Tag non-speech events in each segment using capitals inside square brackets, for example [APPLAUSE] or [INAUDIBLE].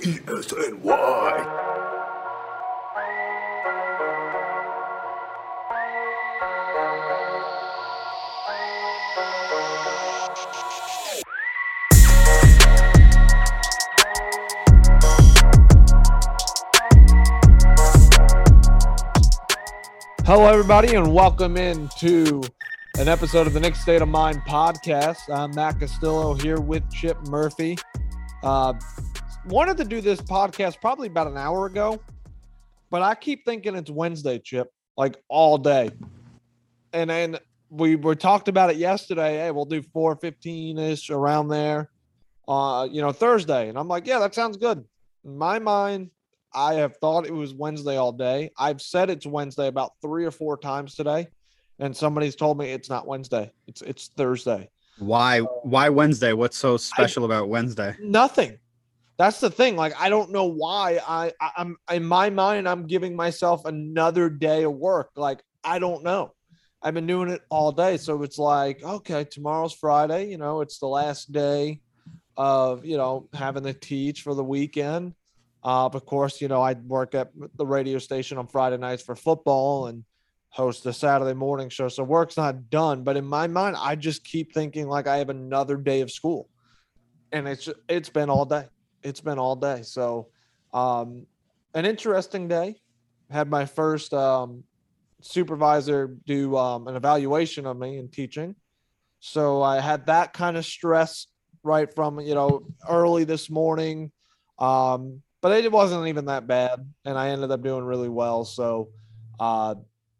ESNY. Hello, everybody, and welcome into an episode of the Knicks State of Mind podcast. I'm Matt Castillo here with Chip Murphy. Uh, wanted to do this podcast probably about an hour ago, but I keep thinking it's Wednesday, Chip, like all day. And then we were talked about it yesterday. Hey, we'll do 415 ish around there, uh, you know, Thursday. And I'm like, yeah, that sounds good. In my mind, I have thought it was Wednesday all day. I've said it's Wednesday about three or four times today, and somebody's told me it's not Wednesday. It's it's Thursday. Why why Wednesday? What's so special about Wednesday? Nothing. That's the thing. Like I don't know why I, I I'm in my mind I'm giving myself another day of work. Like I don't know. I've been doing it all day, so it's like okay, tomorrow's Friday. You know, it's the last day of you know having to teach for the weekend. Uh, of course, you know, I work at the radio station on Friday nights for football and host the Saturday morning show. So work's not done. But in my mind, I just keep thinking like I have another day of school. And it's it's been all day. It's been all day. So um an interesting day. Had my first um supervisor do um, an evaluation of me in teaching. So I had that kind of stress right from, you know, early this morning. Um, but it wasn't even that bad, and I ended up doing really well. So uh,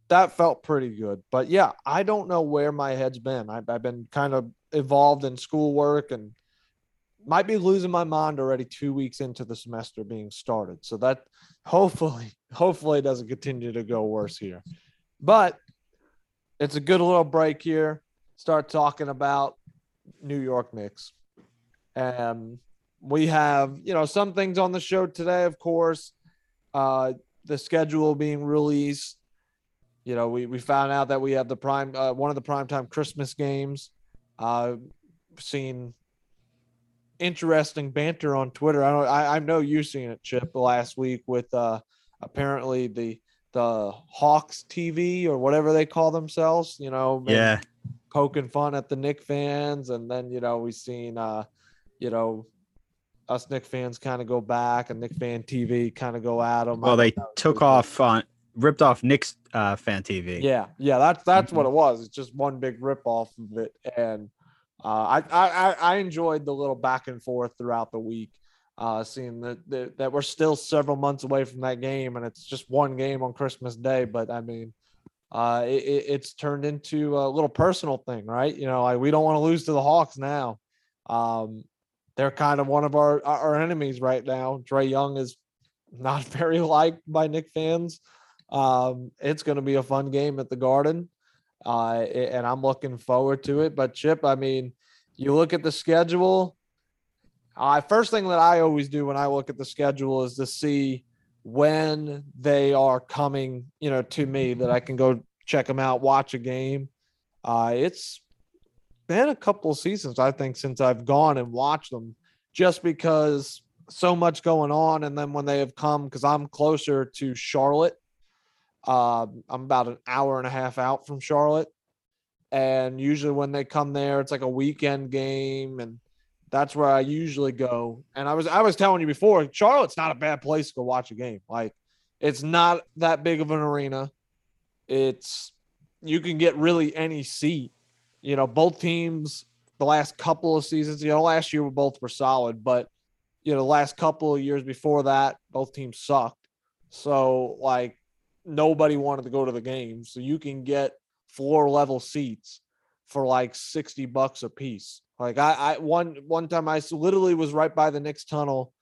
that felt pretty good. But yeah, I don't know where my head's been. I've, I've been kind of involved in schoolwork and might be losing my mind already two weeks into the semester being started. So that hopefully, [LAUGHS] hopefully it doesn't continue to go worse here. But it's a good little break here. Start talking about New York Knicks. And we have, you know, some things on the show today, of course. Uh, the schedule being released. You know, we, we found out that we have the prime uh, one of the primetime Christmas games. Uh, seen interesting banter on Twitter. I don't I, I know you've seen it, Chip, last week with uh apparently the the Hawks TV or whatever they call themselves, you know, Yeah. poking fun at the Knicks fans, and then you know we've seen uh, you know, us Knicks fans kind of go back, and Knicks fan TV kind of go at them. Well, they took off on ripped off Knicks uh, fan TV. Yeah, yeah, that's that's Mm-hmm. what it was. It's just one big rip off of it, and uh, I, I I- enjoyed the little back and forth throughout the week, uh, seeing that, that that we're still several months away from that game, and it's just one game on Christmas Day. But I mean, uh, it- it's turned into a little personal thing, right? You know, like we don't want to lose to the Hawks now. Um, they're kind of one of our our enemies right now. Trae Young is not [LAUGHS] very liked by Knicks fans. Um, it's going to be a fun game at the Garden, uh, and I'm looking forward to it. But Chip, I mean, you look at the schedule. Uh, first thing that I always do when I look at the schedule is to see when they are coming, you know, to me that I can go check them out, watch a game. Uh, it's been a couple of seasons, I think, since I've gone and watched them, just because so much going on. And then when they have come, because I'm closer to Charlotte, uh, I'm about an hour and a half out from Charlotte. And usually when they come there, it's like a weekend game, and that's where I usually go. And I was I was telling you before, Charlotte's not a bad place to go watch a game. Like it's not that big of an arena. It's you can get really any seat. You know, both teams the last couple of seasons, you know, last year both were solid, but you know, the last couple of years before that, both teams sucked. So like nobody wanted to go to the game. So you can get floor level seats for like 60 bucks a piece. Like I, I one one time I literally was right by the Knicks tunnel,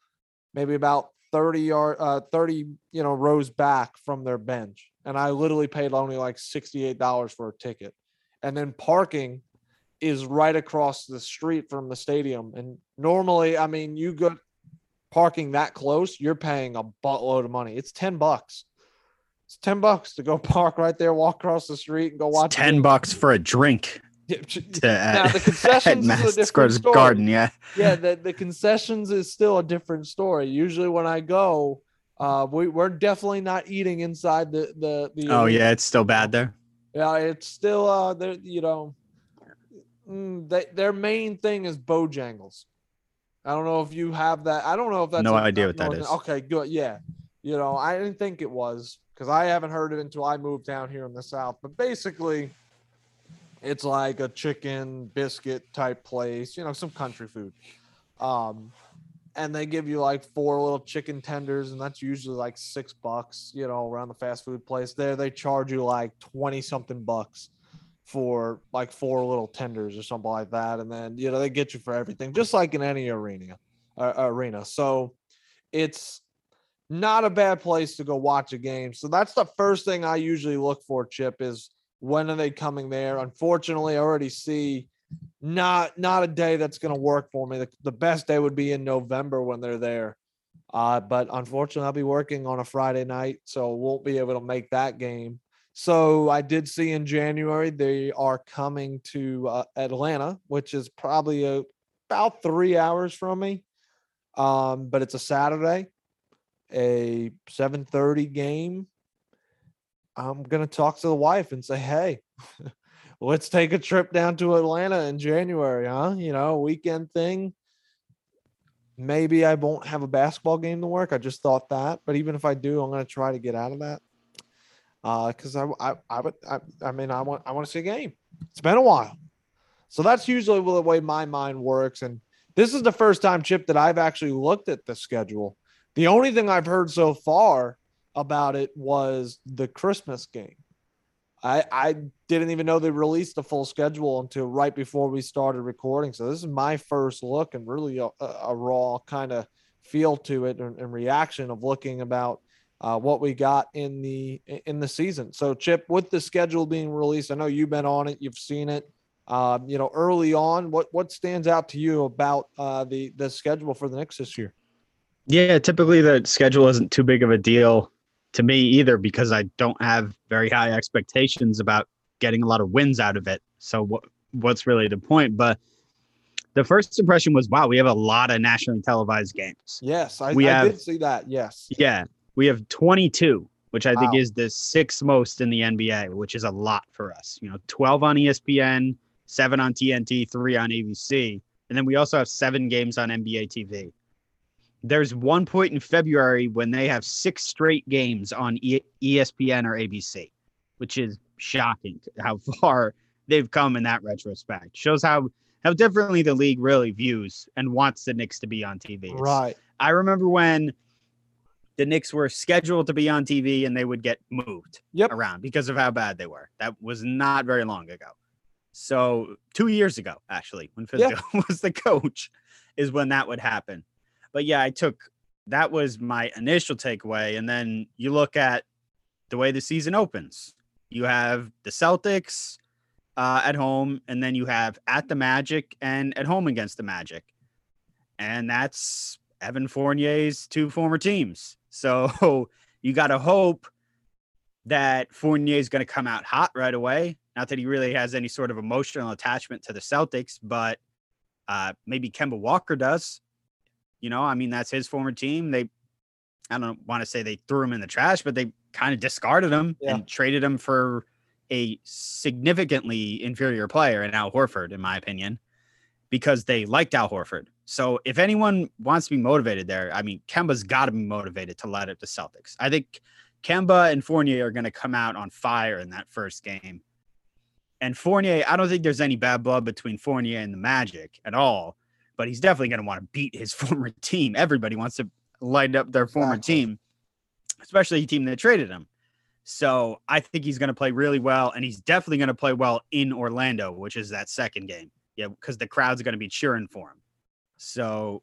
maybe about 30 yard uh 30 you know rows back from their bench. And i literally paid only like $68 for a ticket. And then parking is right across the street from the stadium. And normally i mean you go parking that close you're paying a buttload of money. It's 10 bucks it's 10 bucks to go [LAUGHS] park right there walk across the street and go watch ten game. bucks for a drink [LAUGHS] Yeah, to, [LAUGHS] Now, the concessions at is a different story. Garden. Yeah, yeah, the, the concessions is still a different story. Usually when I go, uh, we, we're definitely not eating inside the the the. oh yeah, it's still bad there. yeah. It's still uh, there. You know, mm, they, their main thing is Bojangles. I don't know if you have that. I don't know if that's No idea what that is. Okay, good. Yeah, you know, I didn't think it was because I haven't heard it until I moved down here in the south. But basically, it's like a chicken biscuit type place. You know, some country food. Um, and they give you like four little chicken tenders, and that's usually like six bucks. You know, around the fast food place there, they charge you like twenty something bucks for like four little tenders or something like that, and then you know they get you for everything, just like in any arena. Uh, arena. So it's not a bad place to go watch a game. So that's the first thing I usually look for. Chip is when are they coming there? Unfortunately, I already see not not a day that's going to work for me. The, the best day would be in November when they're there. Uh, but unfortunately, I'll be working on a Friday night, so won't be able to make that game. So I did see in January they are coming to uh, Atlanta, which is probably a, about three hours from me. Um, but it's a Saturday, a 7:30 game. I'm gonna talk to the wife and say, hey, [LAUGHS] let's take a trip down to Atlanta in January, huh? You know, weekend thing. Maybe I won't have a basketball game to work. I just thought that, but even if I do, I'm gonna try to get out of that. Uh, because I, I, I would, I, I mean, I want, I want to see a game. It's been a while, so that's usually the way my mind works. And this is the first time, Chip, that I've actually looked at the schedule. The only thing I've heard so far about it was the Christmas game. I I didn't even know they released the full schedule until right before we started recording. So this is my first look and really a, a- raw kind of feel to it and, and reaction of looking about uh, what we got in the in the season. So Chip, with the schedule being released, I know you've been on it, you've seen it. Um, you know, early on, what what stands out to you about uh, the the schedule for the Knicks this year? Yeah, typically the schedule isn't too big of a deal to me either because I don't have very high expectations about getting a lot of wins out of it. So what what's really the point? But the first impression was, wow, we have a lot of nationally televised games. Yes, I, We I have- did see that. Yes. Yeah, we have 22, which I think is the sixth most in the NBA, which is a lot for us. You know, 12 on ESPN, seven on TNT, three on ABC, and then we also have seven games on NBA TV. There's one point in February when they have six straight games on e- ESPN or ABC, which is shocking how [LAUGHS] far they've come in that retrospect. Shows how how differently the league really views and wants the Knicks to be on TV. Right. I remember when the Knicks were scheduled to be on TV and they would get moved Yep. around because of how bad they were. That was not very long ago. So two years ago, actually, when Yeah. Fizdale [LAUGHS] was the coach, is when that would happen. But yeah, I took that was my initial takeaway. And then you look at the way the season opens. You have the Celtics uh, at home, and then you have at the Magic and at home against the Magic. And that's Evan Fournier's two former teams. So [LAUGHS] you got to hope that Fournier is going to come out hot right away. Not that he really has any sort of emotional attachment to the Celtics, but uh, maybe Kemba Walker does. You know, I mean, that's his former team. They, I don't want to say they threw him in the trash, but they kind of discarded him Yeah. and traded him for a significantly inferior player in Al Horford, in my opinion, because they liked Al Horford. So if anyone wants to be motivated there, I mean, Kemba's got to be motivated to let up the Celtics. I think Kemba and Fournier are going to come out on fire in that first game. And Fournier, I don't think there's any bad blood between Fournier and the Magic at all, but he's definitely going to want to beat his [LAUGHS] former team. Everybody wants to light up their former Exactly. team, especially a team that traded him. So I think he's going to play really well, and he's definitely going to play well in Orlando, which is that second game. Yeah, because the crowd's going to be cheering for him. So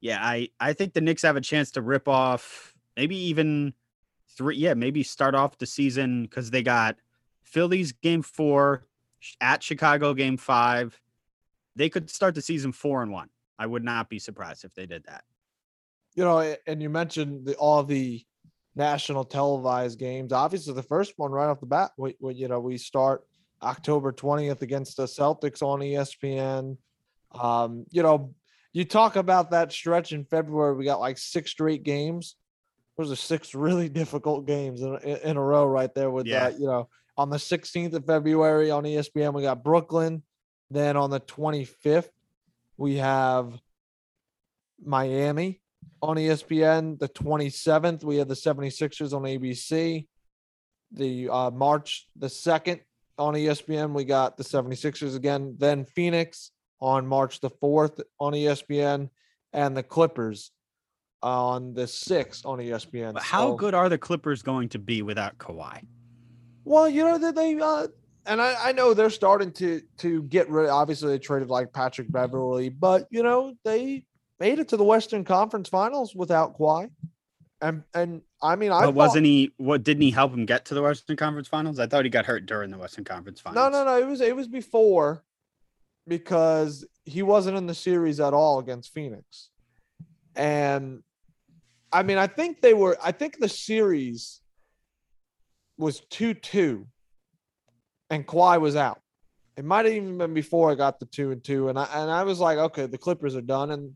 Yeah, I I think the Knicks have a chance to rip off maybe even three. Yeah, maybe start off the season because they got Philly's game four at Chicago game five. They could start the season four and one. I would not be surprised if they did that. You know, and you mentioned the, all the national televised games. Obviously, the first one right off the bat, we, we you know we start October twentieth against the Celtics on ESPN. Um, you know, you talk about that stretch in February. We got like six straight games. Those are six [LAUGHS] really difficult games in, in a row right there. With Yeah. that, you know, on the 16th of February on ESPN, we got Brooklyn. Then on the 25th, we have Miami on ESPN. The 27th, we have the 76ers on ABC. The uh, March the 2nd on ESPN, we got the 76ers again. Then Phoenix on March the 4th on ESPN and the Clippers on the 6th on ESPN. But how So- good are the Clippers going to be without Kawhi? Well, you know that they uh and I, I know they're starting to to get rid obviously they traded like Patrick Beverley, but you know, they made it to the Western Conference Finals without Kawhi. And and I mean I thought- wasn't he? What didn't he help him get to the Western Conference Finals? I thought he got hurt during the Western Conference Finals. No, no, no. It was it was before because he wasn't in the series at all against Phoenix. And I mean, I think they were I think the series was 2-2 and Kawhi was out. It might have even been before I got the 2 and 2 and I and I was like, okay, the Clippers are done and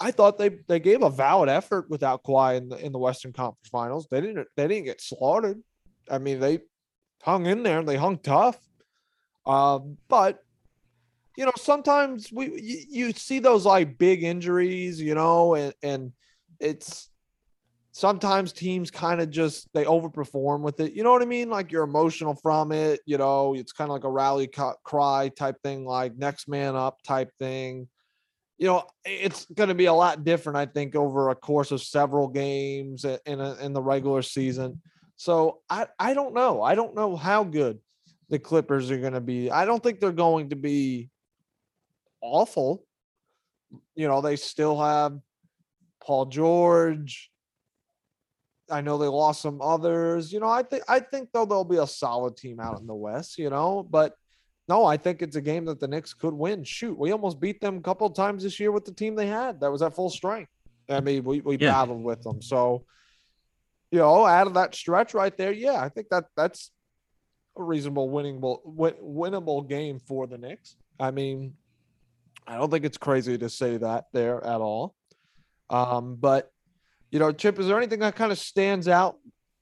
I thought they they gave a valid effort without Kawhi in the in the Western Conference Finals. They didn't they didn't get slaughtered. I mean, they hung in there. And they hung tough. Um, but you know, sometimes we you, you see those like big injuries, you know, and and it's sometimes teams kind of just they overperform with it. You know what I mean? Like you're emotional from it. You know, it's kind of like a rally cry type thing, like next man up type thing. You know, it's going to be a lot different, I think, over a course of several games in a, in the regular season. So I I don't know. I don't know how good the Clippers are going to be. I don't think they're going to be awful. You know, they still have Paul George. I know they lost some others. You know, I think I think though they'll be a solid team out in the West. You know, but no, I think it's a game that the Knicks could win. Shoot, we almost beat them a couple of times this year with the team they had that was at full strength. I mean, we we Yeah. battled with them. So, you know, out of that stretch right there, yeah, I think that that's a reasonable winnable win, winnable game for the Knicks. I mean, I don't think it's crazy to say that there at all. Um, but you know, Chip, is there anything that kind of stands out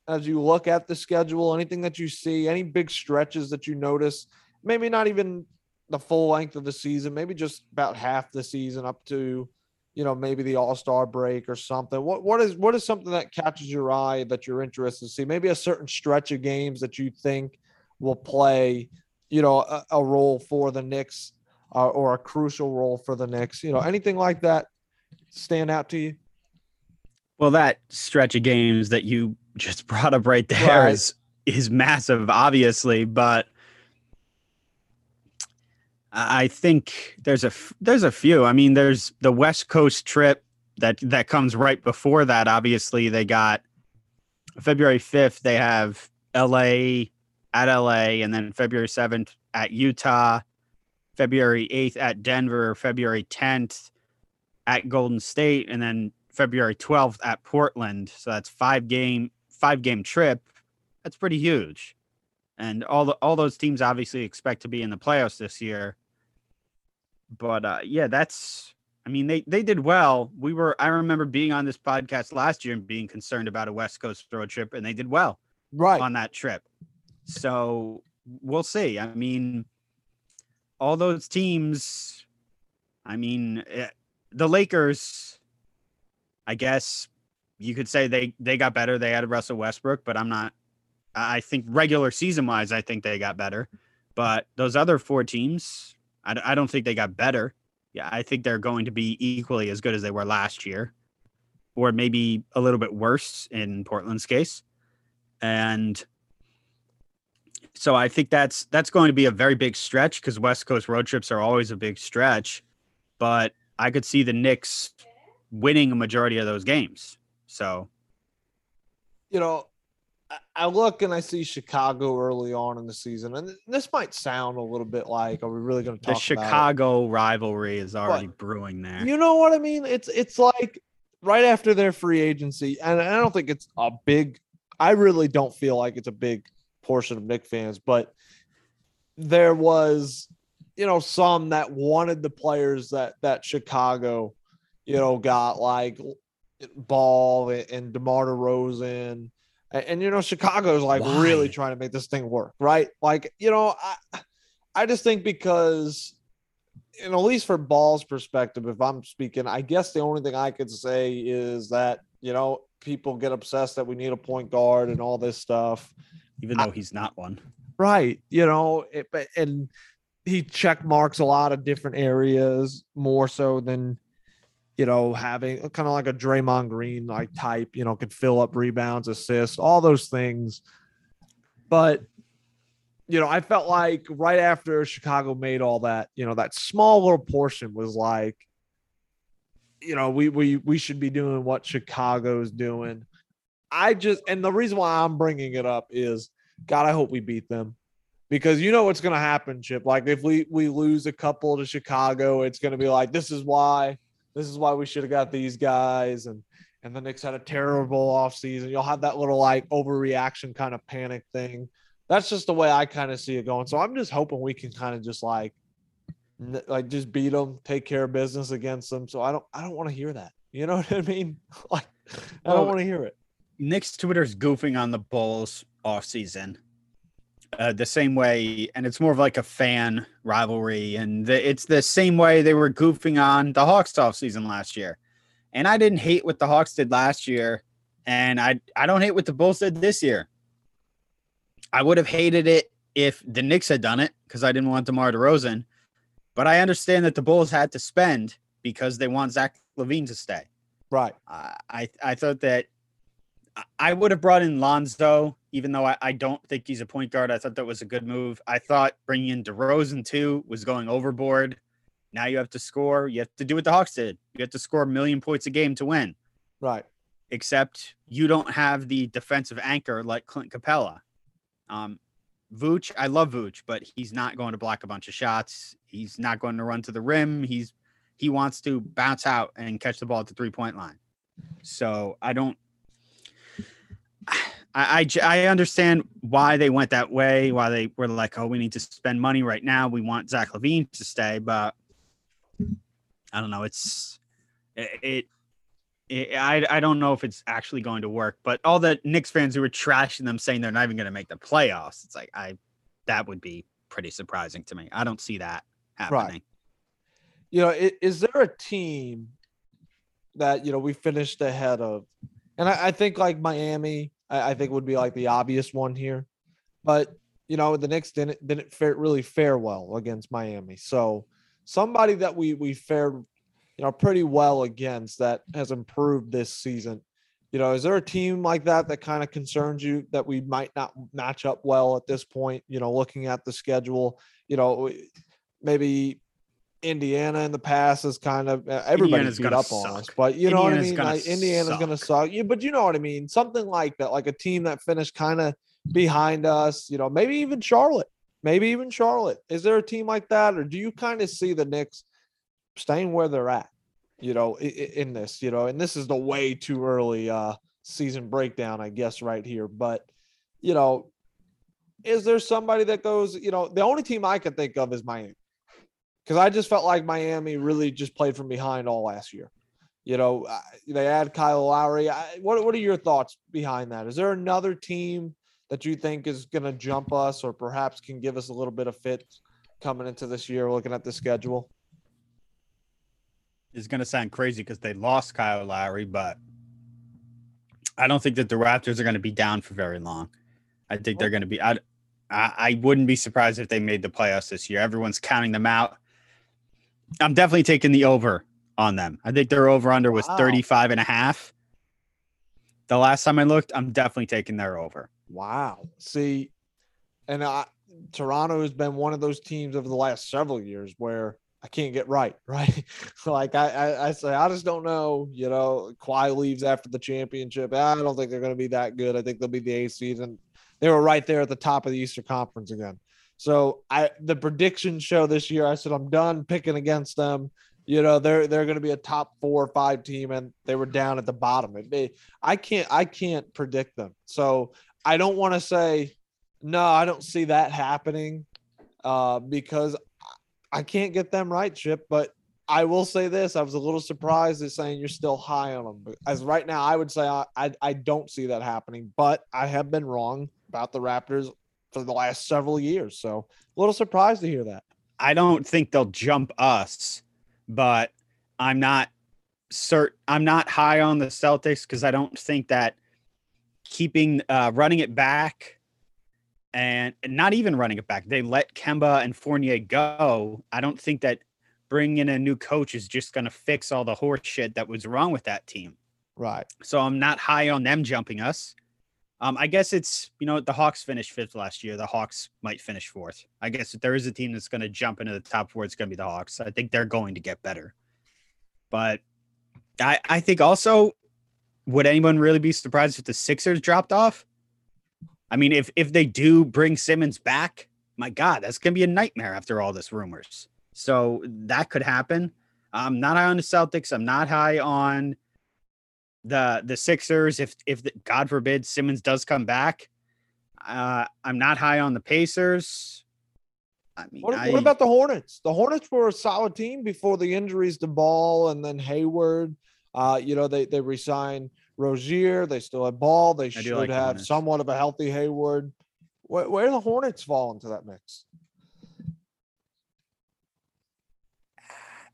as you look at the schedule? Anything that you see? Any big stretches that you notice? Maybe not even the full length of the season, maybe just about half the season up to, you know, maybe the All Star break or something. What what is what is something that catches your eye that you're interested to see? Maybe a certain stretch of games that you think will play, you know, a, a role for the Knicks uh, or a crucial role for the Knicks. You know, anything like that stand out to you? Well, that stretch of games that you just [LAUGHS] brought up right there Right. is is massive, obviously, but I think there's a there's a few. I mean, there's the West Coast trip that that comes right before that. Obviously, they got February 5th. They have L.A. at L.A. and then February 7th at Utah. February 8th at Denver. February 10th at Golden State, and then February 12th at Portland. So that's five game five game trip. That's pretty huge. And all the all those teams obviously expect to be in the playoffs this year. But uh, yeah, that's I mean they they did well. We were I remember being on this podcast last year and being concerned about a West Coast road trip, and they did well Right. on that trip. So we'll see. I mean, all those teams. I mean, eh, the Lakers. I guess you could say they they got better. They added Russell Westbrook, but I'm not. I think regular season wise, I think they got better. But those other four teams, I, I don't think they got better. Yeah, I think they're going to be equally as good as they were last year, or maybe a little bit worse in Portland's case. And so I think that's that's going to be a very big stretch because West Coast road trips are always a big stretch. But I could see the Knicks winning a majority of those games. So you know, I- look and I see Chicago early on in the season, and this might sound a little bit like, are we really going to the talk about it? Chicago rivalry is already brewing there. You know what I mean? It's it's like right after their free agency, and I don't think it's a big. I really don't feel like it's a big portion of Knicks fans, but there was, you know, some that wanted the players that that Chicago, you know, got like Ball and DeMar DeRozan. And, and you know, Chicago's like really trying to make this thing work, right? Like, you know, I I just think because and at least for Ball's perspective, if I'm speaking, I guess the only thing I could say is that, you know, people get obsessed that we need a point guard and all this stuff. even though he's not one. Right. You know, it, but and he check marks a lot of different areas more so than you know having kind of like a Draymond Green like type. You know, could fill up rebounds, assists, all those things. But you know, I felt like right after Chicago made all that, you know, that small little portion was like, you know, we we we should be doing what Chicago's doing. I just and the reason why I'm bringing it up is God, I hope we beat them because you know what's going to happen, Chip. Like if we we lose a couple to Chicago, it's going to be like this is why this is why we should have got these guys and and the Knicks had a terrible offseason. You'll have that little like overreaction kind of panic thing. That's just the way I kind of see it going. So I'm just hoping we can kind of just like like just beat them, take care of business against them. So I don't I don't want to hear that. You know [LAUGHS] what I mean? Like I don't Well, want to hear it. Knicks Twitter's goofing on the Bulls off season. Uh, the same way, and it's more of like a fan rivalry, and the, it's the same way they were goofing on the Hawks off season last year. And I didn't hate what the Hawks did last year, and I I don't hate what the Bulls did this year. I would have hated it if the Knicks had done it because I didn't want DeMar DeRozan, but I understand that the Bulls had to spend because they want Zach LaVine to stay. Right. I I I thought that I would have brought in Lonzo, even though I, I don't think he's a point guard. I thought that was a good move. I thought bringing in DeRozan too was going overboard. Now you have to score. You have to do what the Hawks did. You have to score a million points a game to win. Right. Except you don't have the defensive anchor like Clint Capela. Um, Vooch, I love Vooch, but he's not going to block a bunch of shots. He's not going to run to the rim. He's he wants to bounce out and catch the ball at the three point line. So I don't. I, I I understand why they went that way. Why they were like, oh, we need to spend money right now. We want Zach LaVine to stay, but I don't know. It's it. it I, I don't know if it's actually going to work, but all the Knicks fans who were trashing them saying they're not even going to make the playoffs, it's like I that would be pretty surprising to me. I don't see that happening. you know, i- is there a team that you know we finished ahead of? And I, I think like Miami, I, I think would be like the obvious one here, but you know the Knicks didn't didn't fare really fare well against Miami. So somebody that we we fared you know pretty well against that has improved this season. You know, is there a team like that that kind of concerns you that we might not match up well at this point? You know, looking at the schedule, you know, maybe Indiana in the past is kind of uh, everybody's Indiana's beat gonna up on us, but you know what I mean. gonna Like Indiana's going to suck. suck. You, but you know what I mean. Something like that, like a team that finished kind of behind us. You know, maybe even Charlotte. Maybe even Charlotte. Is there a team like that, or do you kind of see the Knicks staying where they're at? You know, i- i- in this, you know, and this is the way too early uh season breakdown, I guess, right here. But you know, is there somebody that goes? You know, the only team I can think of is Miami because I just felt like Miami really just played from behind all last year. You know, they add Kyle Lowry. I, what What are your thoughts behind that? Is there another team that you think is going to jump us, or perhaps can give us a little bit of fit coming into this year? Looking at the schedule, It's going to sound crazy because they lost Kyle Lowry, but I don't think that the Raptors are going to be down for very long. I think they're going to be. I I wouldn't be surprised if they made the playoffs this year. Everyone's counting them out. I'm definitely taking the over on them. I think their over under was Wow. 35 and a half. The last time I looked, I'm definitely taking their over. wow. See, and I, Toronto has been one of those teams over the last several years where I can't get right, [LAUGHS] right? like I, I, I say, I just don't know. You know, Kawhi leaves after the championship. Ah, I don't think they're going to be that good. I think they'll be the seed, and they were right there at the top of the Eastern Conference again. So I, the prediction show this year, I said I'm done picking against them. You know, they're they're going to be a top four or five team, and they were down at the bottom. It I can't I can't predict them. So I don't want to say no. I don't see that happening uh, because I can't get them right, Chip. But I will say this: I was a little surprised at saying you're still high on them. As right now, I would say I, I, I don't see that happening, but I have been wrong about the Raptors for the last several years. So a little surprised to hear that. I don't think they'll jump us, but I'm not cert. I'm not high on the Celtics because I don't think that keeping uh, running it back and not even running it back. They let Kemba and Fournier go. I don't think that bringing in a new coach is just going to fix all the horse shit that was wrong with that team. Right. So I'm not high on them jumping us. Um, I guess it's you know the Hawks finished fifth last year. The Hawks might finish fourth. I guess if there is a team that's going to jump into the top four, it's going to be the Hawks. I think they're going to get better. But I I think also would anyone really be surprised if the Sixers dropped off? I mean, if if they do bring Simmons back, my God, that's gonna be a nightmare after all this rumors. So that could happen. I'm not high on the Celtics. I'm not high on the the Sixers. If if the, God forbid Simmons does come back, uh, I'm not high on the Pacers. I mean, What, I, what about the Hornets? The Hornets were a solid team before the injuries to Ball and then Hayward. Uh, you know, they they resigned Rozier. They still have Ball. They do should like have Hornets. somewhat of a healthy Hayward. Where, where do the Hornets fall into that mix?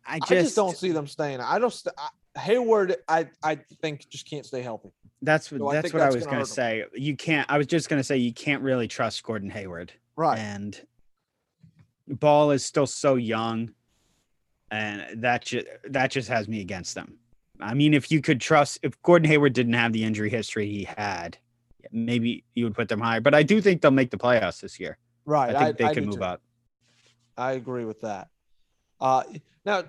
I I just, just, don't see them staying. I don't. St- I, Hayward, I I think just can't stay healthy. That's So I what that's what I was gonna gonna say. You can't. I was just gonna say you can't really trust Gordon Hayward. Right. and ball is still so young and that just that just has me against them i mean if you could trust if gordon hayward didn't have the injury history he had maybe you would put them higher but i do think they'll make the playoffs this year Right. i think they I can move too. up I agree with that. Uh, now,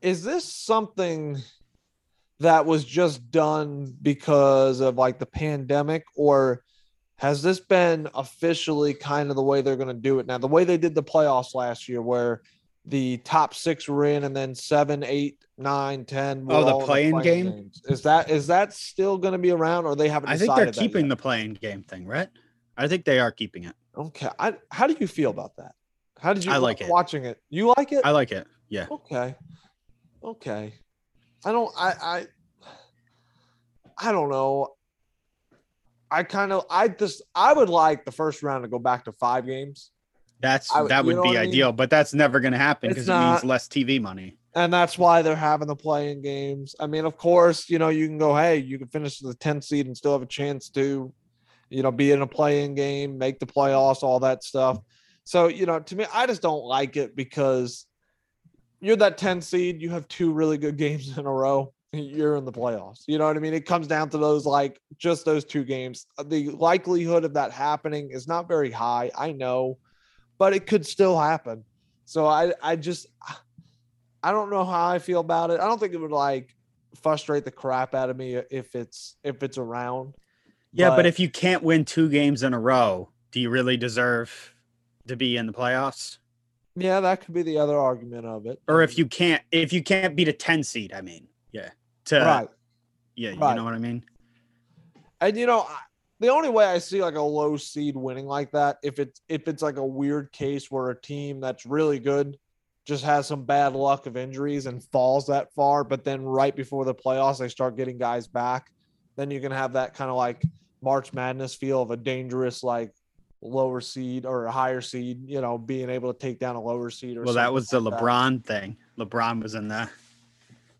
is this something that was just done because of like the pandemic, or has this been officially kind of the way they're going to do it now? The way they did the playoffs last year, where the top six were in, and then seven, eight, nine, ten. Oh, the all in play-in play-in game? games. Is that is that still going to be around, or they haven't? i think they're keeping the play-in game thing right i think they are keeping it Okay, I, how do you feel about that? How did you I like it. watching it? You like it? i like it yeah Okay. Okay. I don't I I I don't know. I kind of I just I would like the first round to go back to five games. that's I that would be what I mean? ideal but that's never going to happen because it means less tv money And that's why they're having the play-in games. I mean, of course, you know, you can go, hey, you can finish the 10th seed and still have a chance to, you know, be in a play-in game, make the playoffs, all that stuff. So, you know, to me, I just don't like it because you're that 10 seed, you have two really good games in a row. You're in the playoffs. You know what I mean? It comes down to those like just those two games. Uh, the likelihood of that happening is not very high. I know, but it could still happen. So I I just I don't know how I feel about it. I don't think it would like frustrate the crap out of me if it's if it's around. yeah but But- if you can't win two games in a row do you really deserve to be in the playoffs Yeah, that could be the other argument of it. or if you can't if you can't beat a 10 seed i mean yeah to right. yeah you know what i mean And you know, I- the only way I see like a low seed winning like that if it's if it's like a weird case where a team that's really good just has some bad luck of injuries and falls that far, but then right before the playoffs they start getting guys back, then you can have that kind of like March Madness feel of a dangerous like lower seed or a higher seed, you know, being able to take down a lower seed or well that was the like that. lebron thing lebron was in the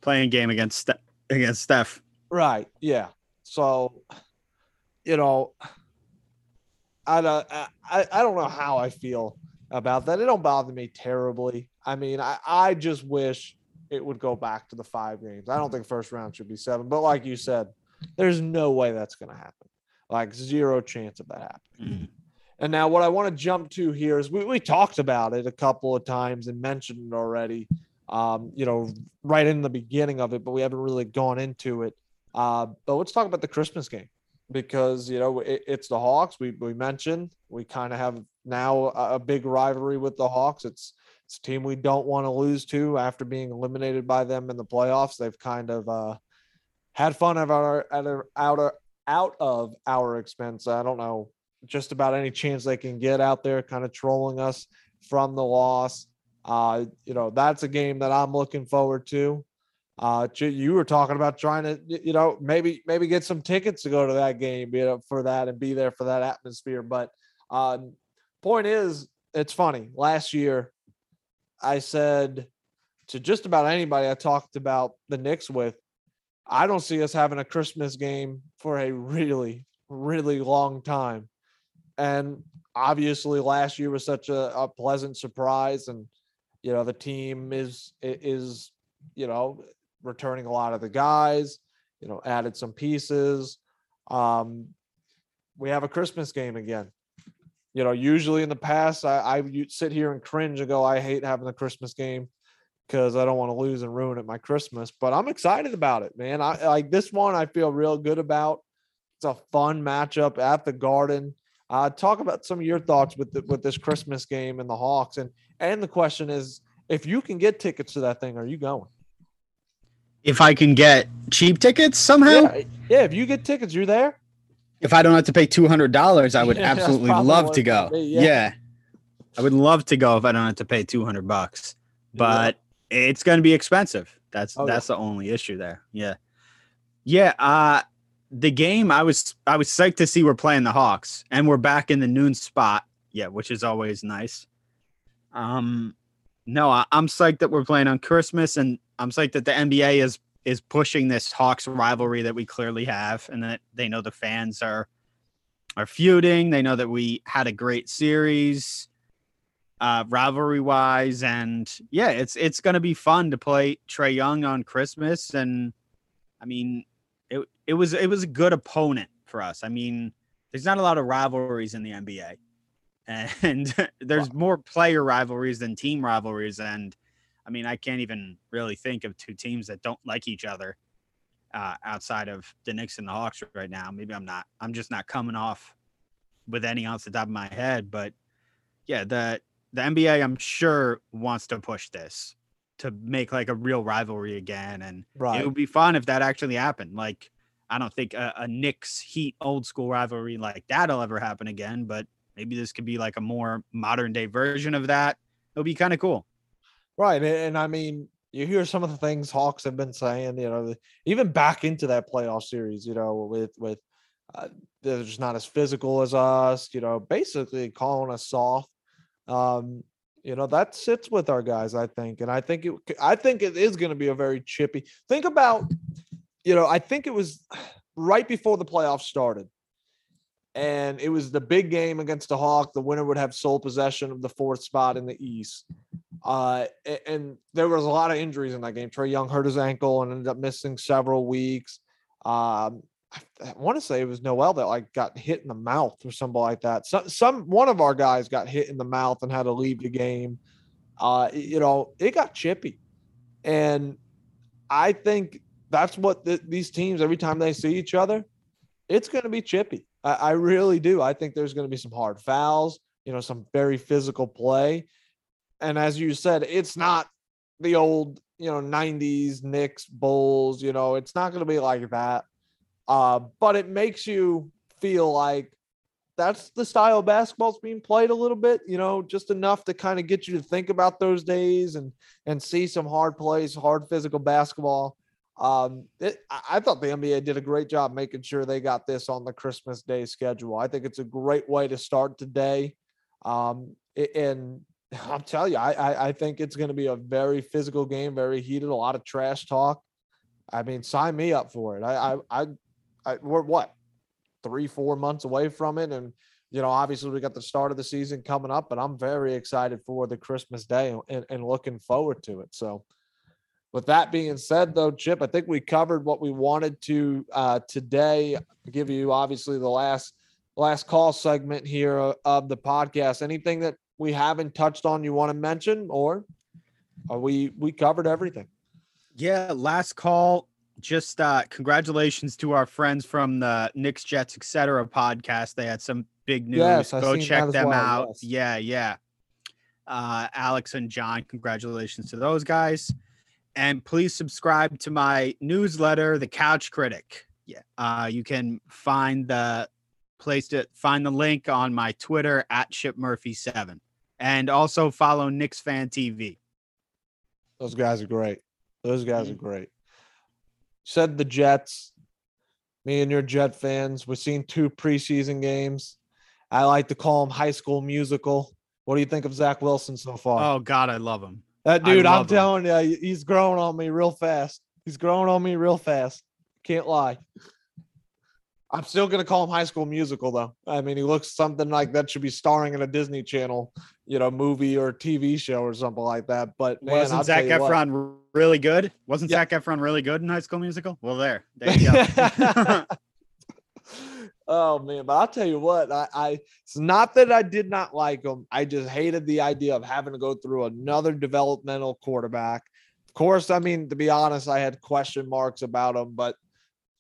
play-in game against Ste- against steph Right. Yeah. So, you know, I don't, I, I don't know how I feel about that. It don't bother me terribly. I mean, I, I just wish it would go back to the five games. I don't think first round should be seven, but like you said, there's no way that's going to happen. Like zero chance of that happening. Mhm. And now, what I want to jump to here is we, we talked about it a couple of times and mentioned it already, um, you know, right in the beginning of it, but we haven't really gone into it. Uh, but let's talk about the Christmas game because, you know, it, it's the Hawks. We, we mentioned we kind of have now a, a big rivalry with the Hawks. It's, it's a team we don't want to lose to after being eliminated by them in the playoffs. They've kind of uh, had fun of our, out, of, out, out of our expense. I don't know just about any chance they can get out there, kind of trolling us from the loss. Uh, you know, that's a game that I'm looking forward to. Uh, you were talking about trying to, you know, maybe maybe get some tickets to go to that game, you know, for that and be there for that atmosphere. But um, point is, it's funny. Last year, I said to just about anybody I talked about the Knicks with, I don't see us having a Christmas game for a really, really long time. And obviously, last year was such a, a pleasant surprise, and you know the team is is you know returning a lot of the guys. You know, added some pieces. Um, we have a Christmas game again. You know, usually in the past, I, I sit here and cringe and go, I hate having the Christmas game because I don't want to lose and ruin it my Christmas. But I'm excited about it, man. I like this one. I feel real good about. It's a fun matchup at the Garden. Uh, talk about some of your thoughts with the, with this Christmas game and the Hawks, and and the question is, if you can get tickets to that thing, are you going? If I can get cheap tickets somehow, yeah, yeah if you get tickets, you're there. If I don't have to pay two hundred dollars, I would [LAUGHS] yeah, absolutely love to go. Be, yeah. yeah. I would love to go if I don't have to pay two hundred bucks, but it's going to be expensive. That's oh, that's the only issue there. Yeah, yeah. Uh, the game I was I was psyched to see we're playing the Hawks and we're back in the noon spot. Yeah, which is always nice. Um no, I, am psyched that we're playing on Christmas and I'm psyched that the NBA is is pushing this Hawks rivalry that we clearly have and that they know the fans are are feuding. They know that we had a great series uh rivalry wise and yeah, it's it's going to be fun to play Trae Young on Christmas and I mean it it was it was a good opponent for us. I mean, there's not a lot of rivalries in the NBA, and [LAUGHS] there's more player rivalries than team rivalries. And I mean, I can't even really think of two teams that don't like each other uh, outside of the Knicks and the Hawks right now. Maybe I'm not. I'm just not coming off with any off the top of my head. But yeah, the the NBA, I'm sure, wants to push this to make like a real rivalry again. And right. it would be fun if that actually happened. Like, I don't think a, a Knicks Heat old school rivalry like that'll ever happen again, but maybe this could be like a more modern day version of that. It'll be kind of cool. Right. And, and, I mean, you hear some of the things Hawks have been saying, you know, even back into that playoff series, you know, with, with, uh, they're just not as physical as us, you know, basically calling us soft. Um, you know that sits with our guys i think and i think it i think it is going to be a very chippy think about you know i think it was [SIGHS] right before the playoffs started and it was the big game against the hawk the winner would have sole possession of the fourth spot in the east uh, and there was a lot of injuries in that game. Trae young hurt his ankle and ended up missing several weeks um, I want to say it was Noel that like got hit in the mouth or something like that. So, some one of our guys got hit in the mouth and had to leave the game. Uh, you know, it got chippy, and I think that's what the, these teams every time they see each other, it's going to be chippy. I, I really do. I think there's going to be some hard fouls. You know, some very physical play, and as you said, it's not the old you know 90s Knicks Bulls. You know, it's not going to be like that uh, but it makes you feel like that's the style of basketball's being played a little bit, you know, just enough to kind of get you to think about those days and and see some hard plays, hard physical basketball. Um, it, I thought the NBA did a great job making sure they got this on the Christmas Day schedule. I think it's a great way to start today. Um, and [LAUGHS] I'll tell you, I, I, think it's going to be a very physical game, very heated, a lot of trash talk. I mean, sign me up for it. I, I, I I, we're what three, four months away from it, and you know, obviously we got the start of the season coming up, but I'm very excited for the Christmas day and, and looking forward to it. So, with that being said, though, Chip, I think we covered what we wanted to uh, today. Give you obviously the last last call segment here uh, of the podcast. Anything that we haven't touched on you want to mention, or are we we covered everything? Yeah, last call. Just uh congratulations to our friends from the Knicks Jets etc. podcast. They had some big news. Yes, Go check them well, out. yes. Yeah, yeah. Uh Alex and John, congratulations to those guys. And please subscribe to my newsletter, The Couch Critic. Yeah. Uh you can find the place to find the link on my Twitter at ShipMurphy7. And also follow Knicks Fan TV. Those guys are great. Those guys are great. Said the Jets. Me and your Jet fans. We've seen two preseason games. I like to call them high school musical. What do you think of Zach Wilson so far? Oh God, I love him. that dude, I'm him. telling you, he's growing on me real fast. He's growing on me real fast. Can't lie. I'm still gonna call him High School Musical though. I mean, he looks something like that should be starring in a Disney Channel, you know, movie or TV show or something like that. But man, Wasn't I'll Zach tell you what. Efron really good? Wasn't Yeah. Zac Efron really good in High School Musical? Well, there, there you go. [LAUGHS] oh man, but I'll tell you what, I, I it's not that I did not like him. I just hated the idea of having to go through another developmental quarterback. Of course, I mean, to be honest, I had question marks about him, but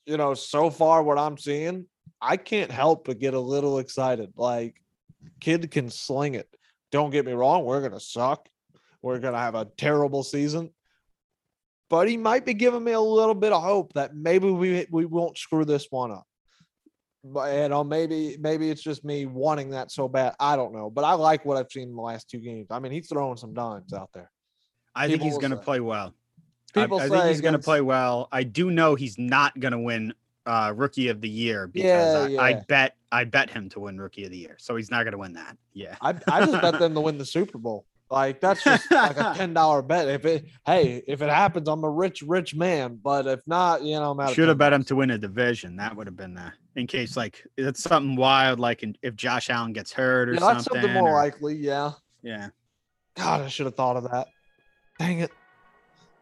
you know, so far what I'm seeing, I can't help but get a little excited. Like, kid can sling it. Don't get me wrong, we're gonna suck. We're gonna have a terrible season. But he might be giving me a little bit of hope that maybe we we won't screw this one up. But you know, maybe maybe it's just me wanting that so bad. I don't know. But I like what I've seen in the last two games. I mean, he's throwing some dimes out there. I think he's going to say. play well. I, People I say think he's going to play well. I do know he's not going to win uh, Rookie of the Year because Yeah, I, I bet I bet him to win Rookie of the Year, so he's not going to win that. Yeah, I I just bet them to win the Super Bowl. Like that's just like a [LAUGHS] ten dollar bet. If it hey, if it happens, I'm a rich rich man. But if not, you know, I'm out. should have bet him to win a division. That would have been the in case like it's something wild, like in, if Josh Allen gets hurt or Yeah, that's something. something more or- likely. Yeah. yeah. God, I should have thought of that. Dang it.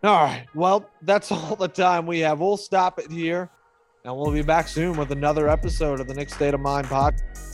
All right. Well, that's [LAUGHS] all the time we have. We'll stop it here and we'll be back soon with another episode of the Knicks State of Mind podcast.